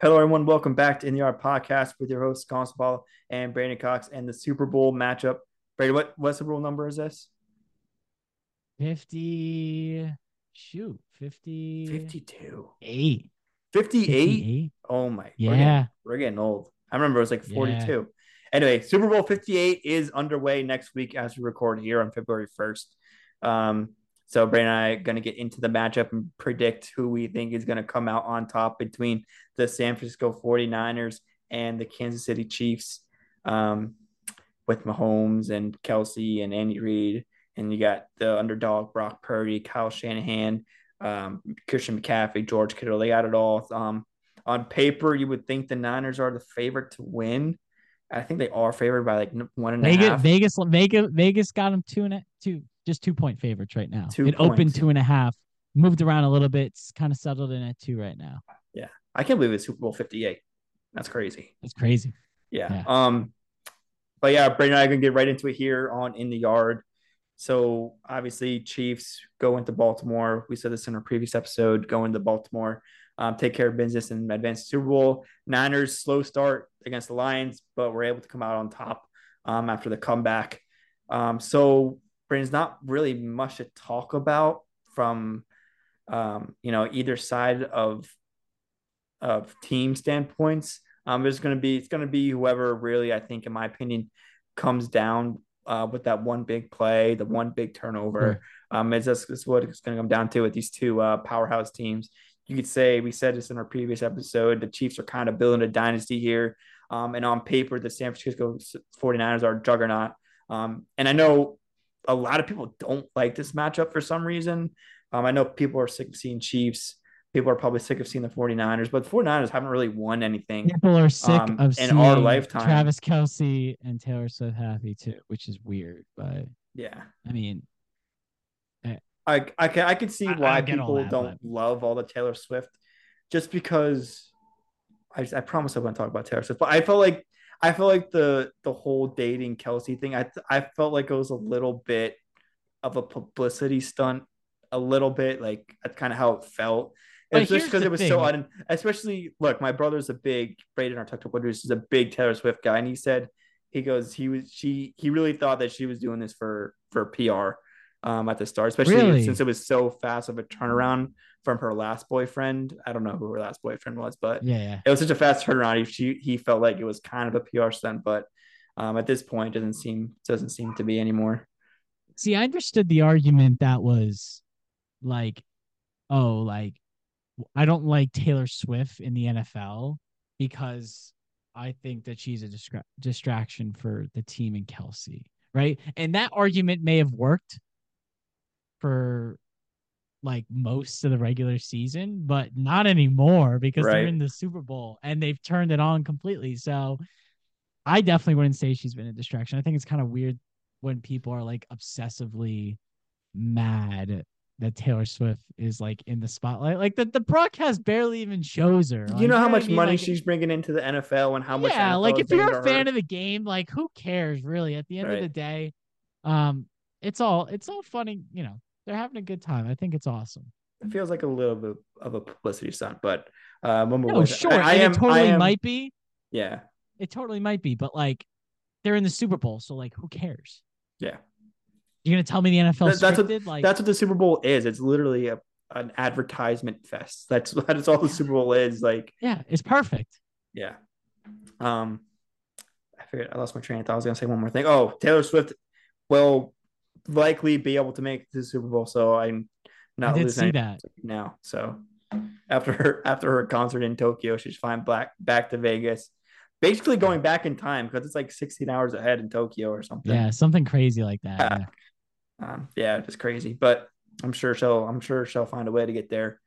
Hello, everyone. Welcome back to In the Yard Podcast with your hosts, Constable and Braeden Cox, and the Super Bowl matchup. Brady, what what Super Bowl number is this? 50 shoot 50 52 8 58 58? oh my Yeah. we're getting, we're getting old i remember it was like 42 anyway super bowl 58 is underway next week as we record here on february 1st um so braeden and i are going to get into the matchup and predict who we think is going to come out on top between the san francisco 49ers and the kansas city chiefs um with mahomes and kelce and andy reid and you got the underdog Brock Purdy, Kyle Shanahan, um, Christian McCaffrey, George Kittle. They got it all. Um, on paper, you would think the Niners are the favorite to win. I think they are favored by like one and a Vegas, half. Vegas Vegas Vegas got them two and a two just two point favorites right now. Two it opened two and a half, moved around a little bit, it's kind of settled in at two right now. Yeah, I can't believe it's Super Bowl 58. That's crazy. It's crazy. Yeah. Yeah. Um, but yeah, Braeden and I are gonna get right into it here on In the Yard. So obviously, Chiefs go into Baltimore. We said this in our previous episode. Go into Baltimore, um, take care of business, and advance to Super Bowl. Niners slow start against the Lions, but we're able to come out on top um, after the comeback. Um, so Braeden's not really much to talk about from um, you know either side of of team standpoints. Um, there's going to be it's going to be whoever really I think, in my opinion, comes down uh, with that one big play, the one big turnover. Um, it's just it's what it's going to come down to with these two uh, powerhouse teams. You could say we said this in our previous episode. The Chiefs are kind of building a dynasty here, um, and on paper, the San Francisco 49ers are juggernaut. Um, and I know a lot of people don't like this matchup for some reason. Um, I know people are sick of seeing Chiefs. People are probably sick of seeing the 49ers, but the 49ers haven't really won anything. People are sick Um, of in seeing our lifetime. Travis Kelce and Taylor Swift happy too, which is weird. But Yeah. I mean, I I can I can see I- I why people that, don't love all the Taylor Swift, just because. I I promise I won't talk about Taylor Swift, but I felt like I felt like the the whole dating Kelce thing. I I felt like it was a little bit of a publicity stunt, a little bit like that's kind of how it felt. But It's just because it was so thing. un, especially look, my brother's a big Braden, TikTok producer, is a big Taylor Swift guy, and he said he goes he was she he really thought that she was doing this for for PR um at the start, especially Really? since it was so fast of a turnaround from her last boyfriend. I don't know who her last boyfriend was, but yeah, yeah. it was such a fast turnaround. He she, he felt like it was kind of a PR stunt, but um at this point doesn't seem doesn't seem to be anymore. See, I understood the argument that was like, oh, like I don't like Taylor Swift in the NFL because I think that she's a distra- distraction for the team and Kelce, right? And that argument may have worked for like most of the regular season, but not anymore because they're in the Super Bowl and they've turned it on completely. So I definitely wouldn't say she's been a distraction. I think it's kind of weird when people are like obsessively mad that Taylor Swift is like in the spotlight. Like the, the broadcast barely even shows her. you know how what I much mean? money Like, she's bringing into the NFL and how much yeah, like if you're a to her. fan of the game, like who cares really? At the end Right. of the day, um, it's all it's all funny. You know, they're having a good time. I think it's awesome. it feels like a little bit of a publicity stunt, but uh, we're No, sure, I, I am, it totally I am, might be. Yeah, It totally might be, but like they're in the Super Bowl, so like who cares? yeah. You're gonna tell me the NFL That- that's what- scripted? like That's what the Super Bowl is. It's literally a, an advertisement fest. That's that's all the Super Bowl is. Like, yeah, it's perfect. yeah. Um, I figured I lost my train of thought. I was gonna say one more thing. Oh, Taylor Swift will likely be able to make the Super Bowl, so I'm not I did losing see that. now. So after her after her concert in Tokyo, she's flying back back to Vegas. Basically going back in time because it's like 16 hours ahead in Tokyo or something. Yeah, something crazy like that. Yeah. yeah. Um, yeah, just crazy. But I'm sure she'll I'm sure she'll find a way to get there.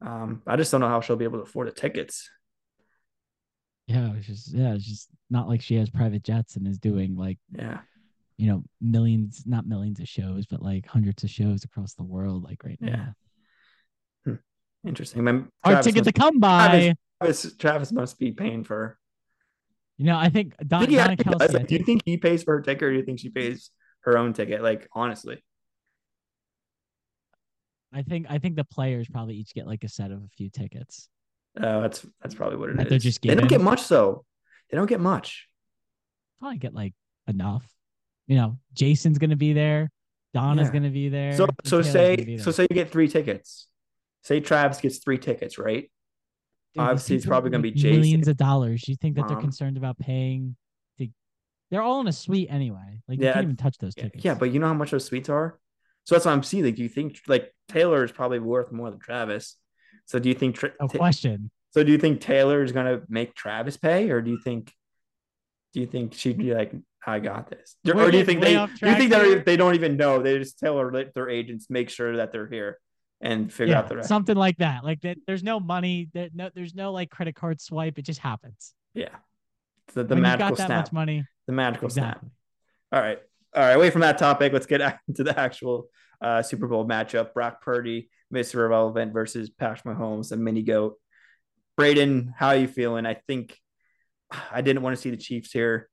Um, I just don't know how she'll be able to afford the tickets. Yeah, it's just yeah, it's just not like she has private jets and is doing like Yeah. You know millions, not millions of shows, but like hundreds of shows across the world, like right Yeah. now. Interesting. Man, Hard Travis ticket to come by. Travis, Travis must be paying for. You know, I think I think Donna Kelce. does. I Like, do you think, think he pays for her ticket or do you think she pays her own ticket? Like, honestly. I think I think the players probably each get like a set of a few tickets. Uh, that's that's probably what it That is. they're just they don't get much though. They don't get much. Probably get like enough. You know, Jason's gonna be there. Donna's Yeah. gonna be there. So so Taylor's say so say you get three tickets. Say Travis gets three tickets, right? Dude, obviously it's probably gonna be Jason, millions of dollars. You think that they're Mom. concerned about paying? To, they're all in a suite anyway. Like you can't even touch those tickets. yeah, but you know how much those suites are. So that's what I'm seeing. Like, do you think like Taylor is probably worth more than Travis? So do you think? Tra- no question. so do you think Taylor is gonna make Travis pay, or do you think? Do you think she'd be like, "I got this," or, We're or do you think they? Do you think here. they don't even know? They just tell let their agents make sure that they're here and figure Yeah, out the rest. something like that. Like that. There's no money. There, no, there's no like credit card swipe. It just happens. yeah, the, the when magical got that snap. much money, The magical snap. All right. All right. Away from that topic, let's get into the actual uh, Super Bowl matchup. Brock Purdy, Mr. Irrelevant versus Patrick Mahomes, the mini goat. Braeden, how are you feeling? I think I didn't want to see the Chiefs here.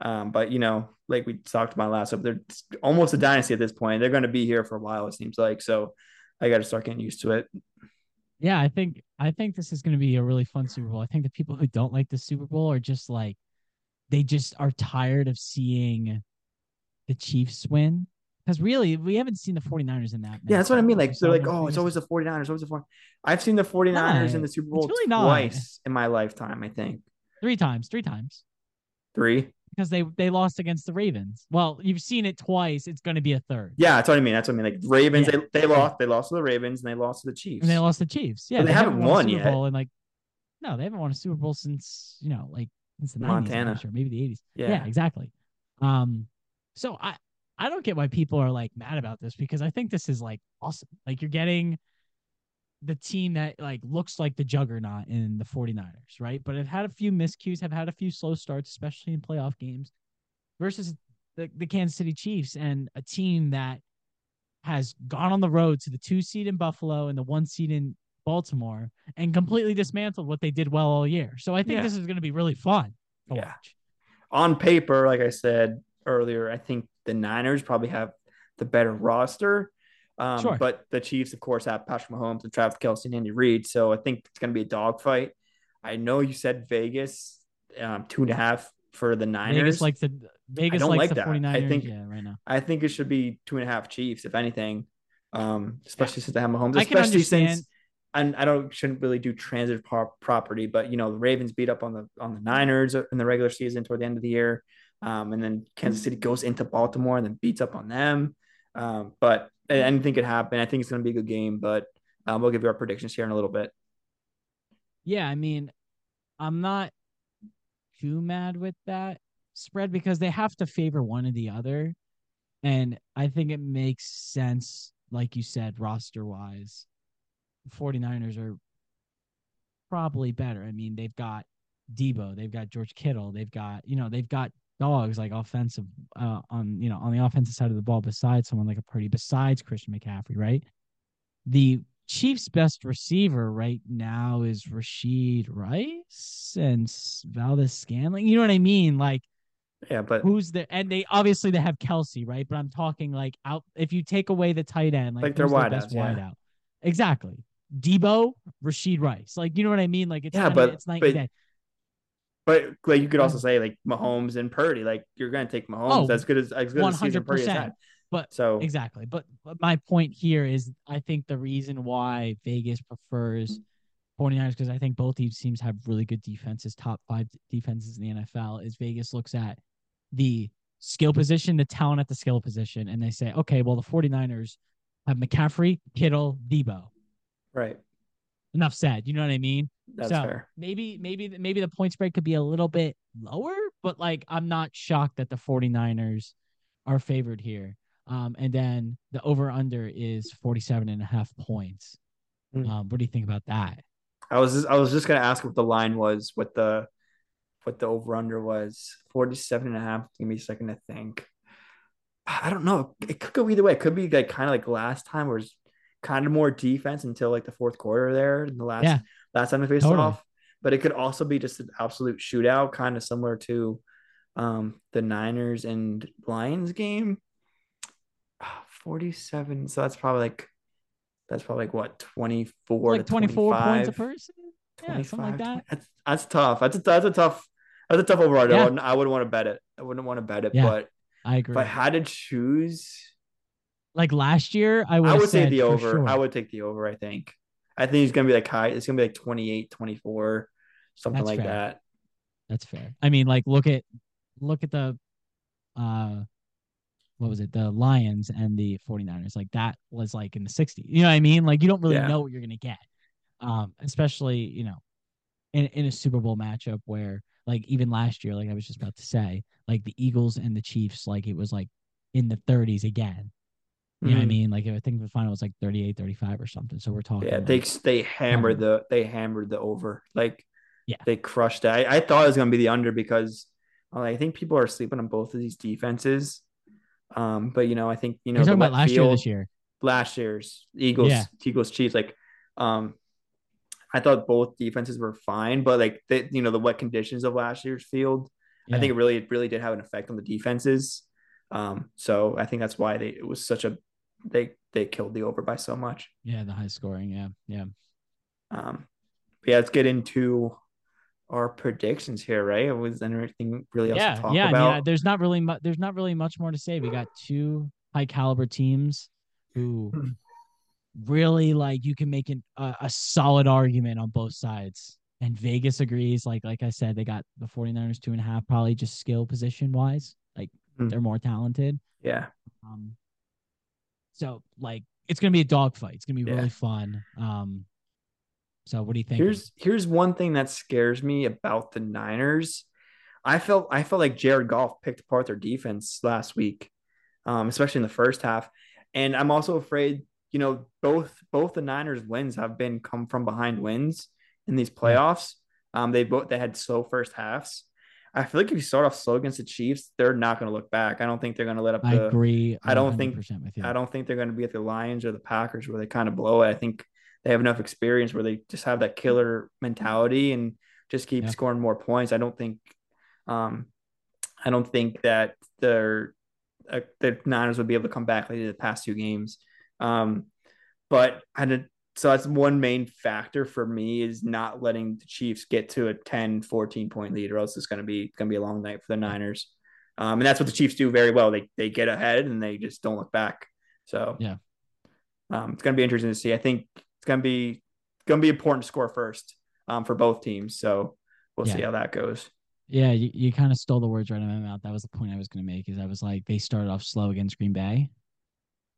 Um, but you know, like we talked about last up, they're almost a dynasty at this point. They're going to be here for a while, it seems like. So I got to start getting used to it. Yeah, I think I think this is going to be a really fun Super Bowl. I think the people who don't like the Super Bowl are just like they just are tired of seeing the Chiefs win. Because really, we haven't seen the 49ers in that. Yeah, that's what I mean. Like We they're like, oh, it's always the 49ers, always the 49ers. I've seen the 49ers in the Super Bowl really twice in my lifetime, I think. three times, three times. Three. Because they they lost against the Ravens. Well, you've seen it twice. It's going to be a third. Yeah, that's what I mean. That's what I mean. Like Ravens, Yeah. they, they lost. They lost to the Ravens and they lost to the Chiefs. And they lost to the Chiefs. Yeah, But they haven't won won a Super yet. Bowl in like no, they haven't won a Super Bowl since you know like since the 90s, Montana. not sure maybe the 80s. Yeah. yeah, exactly. Um, so I I don't get why people are like mad about this because I think this is like awesome. Like you're getting the team that like looks like the juggernaut in the 49ers, right? But have had a few miscues, have had a few slow starts, especially in playoff games, versus the, the Kansas City Chiefs and a team that has gone on the road to the two seed in Buffalo and the one seed in Baltimore and completely dismantled what they did well all year. So I think Yeah. this is going to be really fun to Yeah. watch. On paper, like I said earlier, I think the Niners probably have the better roster. Um, Sure. But the Chiefs, of course, have Patrick Mahomes and Travis Kelce and Andy Reid. So I think it's going to be a dogfight. I know you said Vegas, um, two and a half for the Niners. Vegas likes the Vegas I don't likes like the that. I 49ers. think- yeah, right now. I think it should be two and a half Chiefs, if anything. Um, especially since they have Mahomes, I can especially since and I don't shouldn't really do transit pro- property, but you know the Ravens beat up on the on the Niners in the regular season toward the end of the year, um, and then Kansas City goes into Baltimore and then beats up on them. Um, but anything could happen. I think it's going to be a good game, but um, we'll give you our predictions here in a little bit. Yeah, I mean, I'm not too mad with that spread because they have to favor one or the other. And I think it makes sense, like you said, roster wise. 49ers are probably better. I mean, they've got Deebo, they've got George Kittle, they've got, you know, they've got dogs like offensive uh on you know on the offensive side of the ball besides someone like a Purdy, besides Christian McCaffrey, right? The Chiefs' best receiver right now is Rashid Rice and Valdez Scanling. You know what I mean? Like Yeah, but who's the and they obviously they have Kelce, right? But I'm talking like out if you take away the tight end, like, Like who's their wideouts, best yeah. wideout. Exactly. Deebo, Rashid Rice. Like you know what I mean? Like it's Yeah, kinda- but- it's night but and day. But like you could also mm. say like Mahomes and Purdy, like you're going to take Mahomes Oh, as good as as good as season Purdy has 100%. had. But So Exactly. But, but my point here is I think the reason why Vegas prefers 49ers because I think both these teams have really good defenses, top five defenses in the NFL, is Vegas looks at the skill position, the talent at the skill position, and they say, okay, well, the 49ers have McCaffrey, Kittle, Deebo. right, Enough said. You know what I mean? that's so fair. maybe maybe maybe the point spread could be a little bit lower, but like I'm not shocked that the 49ers are favored here. Um, and then the over under is 47 and a half points. Hmm. Um, what do you think about that? I was just, I was just gonna ask what the line was, what the what the over under was. 47 and a half. Give me a second to think. I don't know. It could go either way. It could be like kind of like last time where it's kind of more defense until like the fourth quarter there in the last Yeah. last time they faced Totally. off. But it could also be just an absolute shootout, kind of similar to um the Niners and Lions game. Ah, 47. So that's probably like that's probably like what 24 Like to 24 points a 25. person? Yeah, something like that. That's that's tough. That's a, that's a tough that's a tough overall. Yeah. I wouldn't, I wouldn't want to bet it. I wouldn't want to bet it. Yeah, But I agree. if. I had to choose, like last year, I would. I would say the over. sure. I would take the over. I think. I think it's gonna be like high. It's gonna be like 28, 24, something That's like fair. that. That's fair. I mean, like look at look at the uh what was it? The Lions and the 49ers. Like that was like in the 60s. You know what I mean? Like you don't really Yeah. know what you're gonna get. Um, especially, you know, in, in a Super Bowl matchup where like even last year, like I was just about to say, like the Eagles and the Chiefs, like it was like in the 30s again. You know what I Mhm. mean? Like I think the final was like 38, 35 or something. So we're talking Yeah, like, they they hammered the they hammered the over. Like Yeah. they crushed it. I, I thought it was gonna be the under because I think people are sleeping on both of these defenses. Um, but you know, I think you know talking about last year, this year. last year's Eagles, Yeah. Eagles Chiefs. Like, um, I thought both defenses were fine, but like the you know the wet conditions of last year's field, I think it really it really did have an effect on the defenses. Um, so I think that's why they it was such a they they killed the over by so much. Yeah, the high scoring. Yeah, yeah. Um, but yeah, let's get into our predictions here, right? Was there anything really else yeah, to talk yeah. about? Mean, there's not really much. There's not really much more to say. We got two high caliber teams who Hmm. really like you can make an, a, a solid argument on both sides. And Vegas agrees. Like like I said, they got the 49ers two and a half, probably just skill position wise. Like Hmm. they're more talented. yeah, Um, so like it's gonna be a dogfight. It's gonna be Yeah. really fun. Um, so what do you think? here's here's one thing that scares me about the Niners. I felt I felt like Jared Goff picked apart their defense last week, um, especially in the first half. And I'm also afraid, you know, both both the Niners wins have been come from behind wins in these playoffs. Um, they both they had slow first halves. I feel like if you start off slow against the Chiefs, they're not going to look back. I don't think they're going to let up I the agree. I don't think- 100% with you. I don't think they're going to be at the Lions or the Packers where they kind of blow it. I think they have enough experience where they just have that killer mentality and just keep Yeah. scoring more points. I don't think, um, I don't think that they're uh, the Niners would be able to come back like they did the past two games. Um, but I did. So that's one main factor for me is not letting the Chiefs get to a 10, 14 point lead, or else it's going to be going to be a long night for the Niners. Um, and that's what the Chiefs do very well. They they get ahead and they just don't look back. So Yeah. um, it's going to be interesting to see. I think it's going to be going to be important to score first um, for both teams. So we'll see how that goes. Yeah, you, you kind of stole the words right out of my mouth. That was the point I was going to make. Is I was like, they started off slow against Green Bay.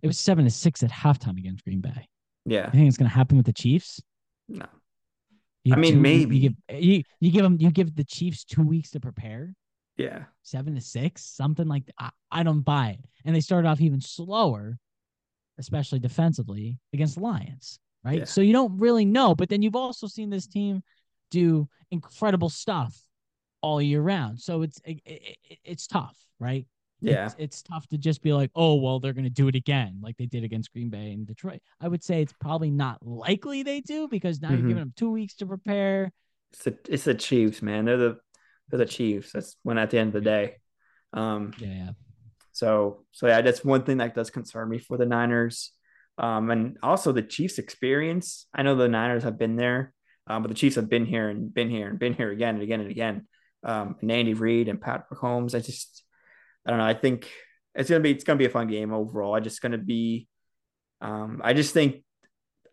It was seven to six at halftime against Green Bay. Yeah. I think it's going to happen with the Chiefs. No. I mean, two- maybe. you give you, you give them you give the Chiefs two weeks to prepare. Yeah. Seven to six, something like that. I, I don't buy it. And they started off even slower, especially defensively against the Lions. Right. Yeah. So you don't really know. But then you've also seen this team do incredible stuff all year round. So it's it, it, it- it's tough, right? Yeah. It's, it's tough to just be like, oh, well, they're going to do it again, like they did against Green Bay and Detroit. I would say it's probably not likely they do because now Mhm. you're giving them two weeks to prepare. It's the it's the Chiefs, man. They're the they're the Chiefs. That's when at the end of the day. Um, Yeah, yeah. So, so yeah, that's one thing that does concern me for the Niners. Um, and also the Chiefs' experience. I know the Niners have been there, um, but the Chiefs have been here and been here and been here again and again and again. Um, and Andy Reid and Patrick Mahomes. I just, I don't know. I think it's gonna be it's gonna be a fun game overall. I just gonna be, um, I just think,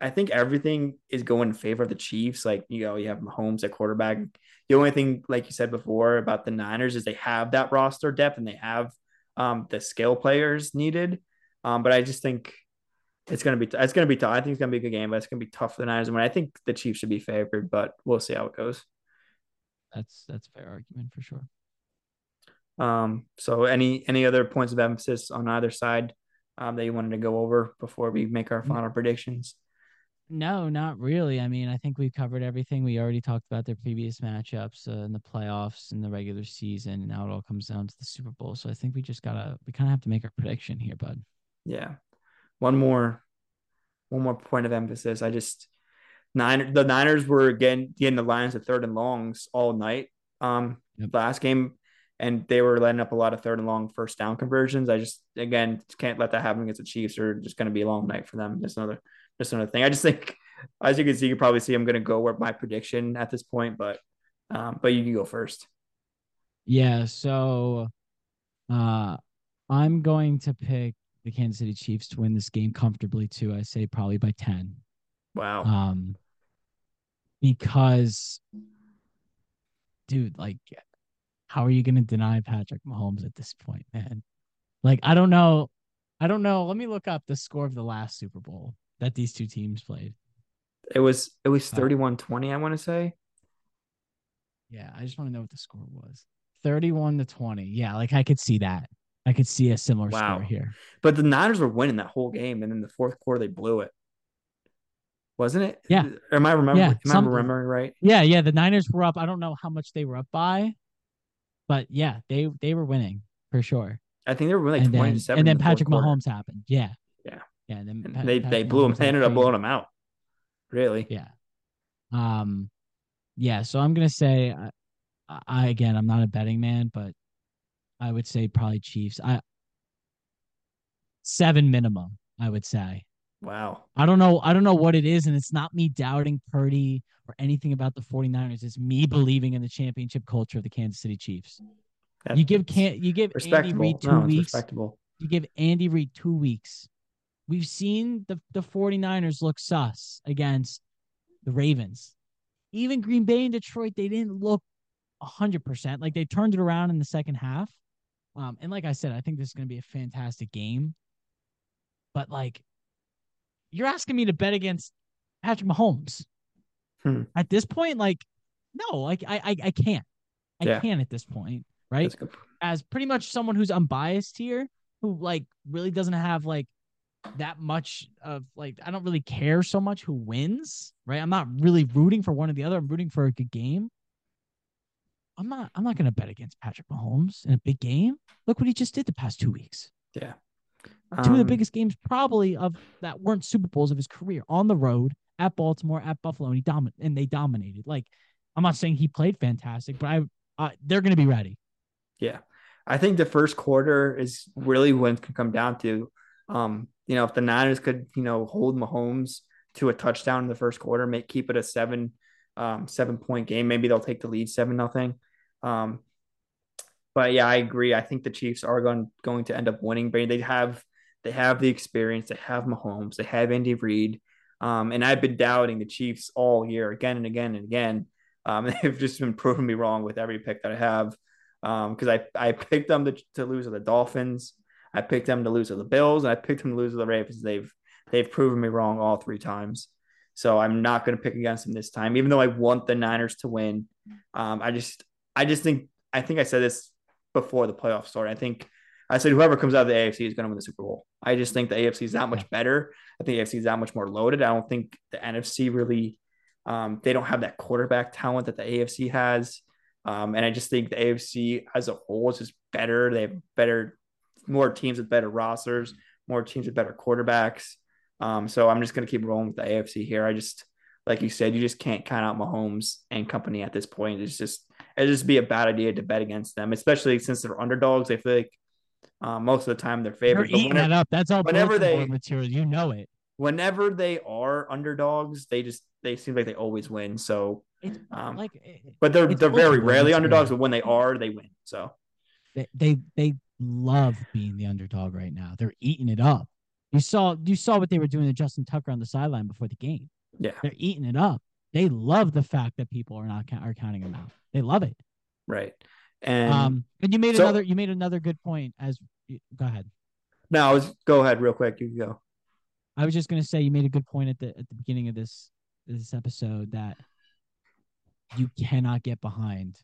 I think everything is going in favor of the Chiefs. Like you know, you have Mahomes at quarterback. The only thing, like you said before, about the Niners is they have that roster depth and they have um, the skill players needed. Um, but I just think it's gonna be it's gonna be tough. I think it's gonna be a good game, but it's gonna be tough for the Niners. I mean, I think the Chiefs should be favored, but we'll see how it goes. That's that's a fair argument for sure. Um, so any any other points of emphasis on either side um, that you wanted to go over before we make our final predictions? No, not really. I mean, I think we've covered everything. We already talked about their previous matchups uh, in the playoffs and the regular season. and Now it all comes down to the Super Bowl. So I think we just gotta we kind of have to make our prediction here, bud. Yeah. One more one more point of emphasis. I just nine the Niners were again getting the Lions at third and longs all night. Um Yep. last game and they were letting up a lot of third and long first down conversions. I just again can't let that happen against the Chiefs or just gonna be a long night for them. Just another just another thing. I just think as you can see, you can probably see I'm going to go with my prediction at this point, but um, but you can go first. Yeah, so uh I'm going to pick the Kansas City Chiefs to win this game comfortably too. I say probably by 10. Wow. Um because dude, like how are you going to deny Patrick Mahomes at this point, man? Like I don't know. I don't know. Let me look up the score of the last Super Bowl that these two teams played. It was it was uh, 31-20, I want to say. Yeah, I just want to know what the score was. 31 to 20. Yeah, like I could see that. I could see a similar wow. score here. But the Niners were winning that whole game, and in the fourth quarter they blew it. Wasn't it? Yeah. Am I remembering? Yeah, am I remembering right? Yeah, yeah. The Niners were up. I don't know how much they were up by, but yeah, they they were winning for sure. I think they were winning like twenty seven. And then the Patrick Mahomes happened. Yeah. Yeah. Yeah. And then and they they blew him. They ended up blowing him out. Really? Yeah. Um. Yeah. So I'm gonna say, I, I again, I'm not a betting man, but I would say probably Chiefs. I seven minimum. I would say. Wow. I don't know. I don't know what it is. And it's not me doubting Purdy or anything about the 49ers. It's me believing in the championship culture of the Kansas City Chiefs. That's, you give can you give Andy Reid two no, weeks. Respectable. You give Andy Reid two weeks. We've seen the, the 49ers look sus against the Ravens. Even Green Bay and Detroit, they didn't look hundred percent. Like they turned it around in the second half. Um, and like I said, I think this is gonna be a fantastic game. But like you're asking me to bet against Patrick Mahomes. Hmm. At this point, like, no, like I I, I can't. I yeah. can't at this point, right? As pretty much someone who's unbiased here, who like really doesn't have like that much of like I don't really care so much who wins, right? I'm not really rooting for one or the other. I'm rooting for a good game. I'm not I'm not gonna bet against Patrick Mahomes in a big game. Look what he just did the past two weeks. Yeah. Um, Two of the um, biggest games probably of that weren't Super Bowls of his career on the road at Baltimore, at Buffalo, and he domin- and they dominated. Like I'm not saying he played fantastic, but I uh, they're going to be ready. Yeah, I think the first quarter is really when it can come down to. Um, you know, if the Niners could, you know, hold Mahomes to a touchdown in the first quarter, make keep it a seven, um, seven point game, maybe they'll take the lead seven nothing. Um, but yeah, I agree. I think the Chiefs are going going to end up winning. But they have they have the experience. They have Mahomes. They have Andy Reid. Um, and I've been doubting the Chiefs all year, again and again and again. Um, they've just been proving me wrong with every pick that I have. Because um, I, I picked them to, to lose to the Dolphins. I picked them to lose to the Bills, and I picked them to lose to the Ravens. They've they've proven me wrong all three times. So I'm not going to pick against them this time, even though I want the Niners to win. Um, I just I just think I think I said this before the playoffs started. I think I said whoever comes out of the AFC is going to win the Super Bowl. I just think the AFC is that much better. I think the AFC is that much more loaded. I don't think the NFC really, um, they don't have that quarterback talent that the AFC has. Um, and I just think the AFC as a whole is just better. They have better, more teams with better rosters, more teams with better quarterbacks. Um, so I'm just going to keep rolling with the AFC here. I just, like you said, you just can't count out Mahomes and company at this point. It's just, it'd just be a bad idea to bet against them, especially since they're underdogs. I feel like uh, most of the time they're favored. They're eating whenever, that up. That's all. Whenever they material, you know it. Whenever they are underdogs, they just they seem like they always win. So, um, like, but they're they're very rarely underdogs. But when they are, they win. So, they, they they love being the underdog right now. They're eating it up. You saw you saw what they were doing to Justin Tucker on the sideline before the game. Yeah, they're eating it up. They love the fact that people are not are counting them out. They love it. Right. And um, and you made so, another you made another good point. As go ahead. No, I was go ahead real quick. You can go. I was just gonna say you made a good point at the at the beginning of this this episode that you cannot get behind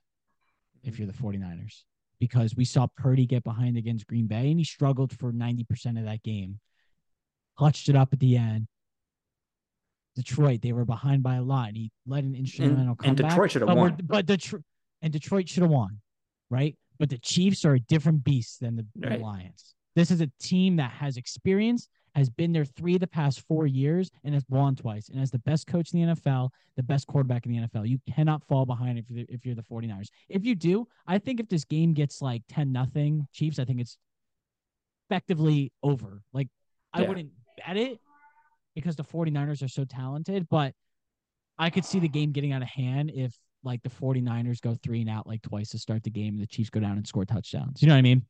if you're the 49ers because we saw Purdy get behind against Green Bay and he struggled for 90% of that game. Clutched it up at the end. Detroit, they were behind by a lot and he led an instrumental and, comeback. And Detroit should have won. But Detroit and Detroit should have won right? But the Chiefs are a different beast than the, right. the Lions. This is a team that has experience, has been there three of the past four years, and has won twice, and has the best coach in the NFL, the best quarterback in the NFL. You cannot fall behind if you're, if you're the 49ers. If you do, I think if this game gets like 10 nothing Chiefs, I think it's effectively over. Like, I yeah. wouldn't bet it. Because the 49ers are so talented, but I could see the game getting out of hand if like the 49ers go three and out like twice to start the game and the Chiefs go down and score touchdowns. You know what I mean?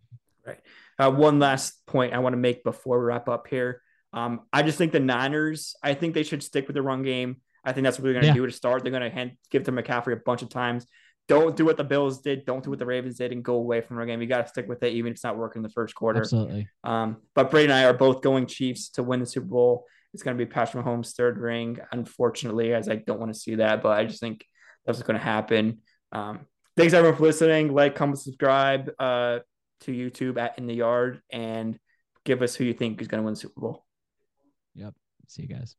Right. Uh, one last point I want to make before we wrap up here. Um, I just think the Niners, I think they should stick with the run game. I think that's what they're going to yeah. do to start. They're going to hand give to McCaffrey a bunch of times. Don't do what the Bills did. Don't do what the Ravens did and go away from the game. You got to stick with it, even if it's not working in the first quarter. Absolutely. Um, but Brady and I are both going Chiefs to win the Super Bowl. It's going to be Patrick Mahomes' third ring, unfortunately, as I don't want to see that, but I just think that's what's going to happen. Um, thanks everyone for listening. Like, comment, subscribe uh, to YouTube at In the Yard, and give us who you think is going to win the Super Bowl. Yep. See you guys.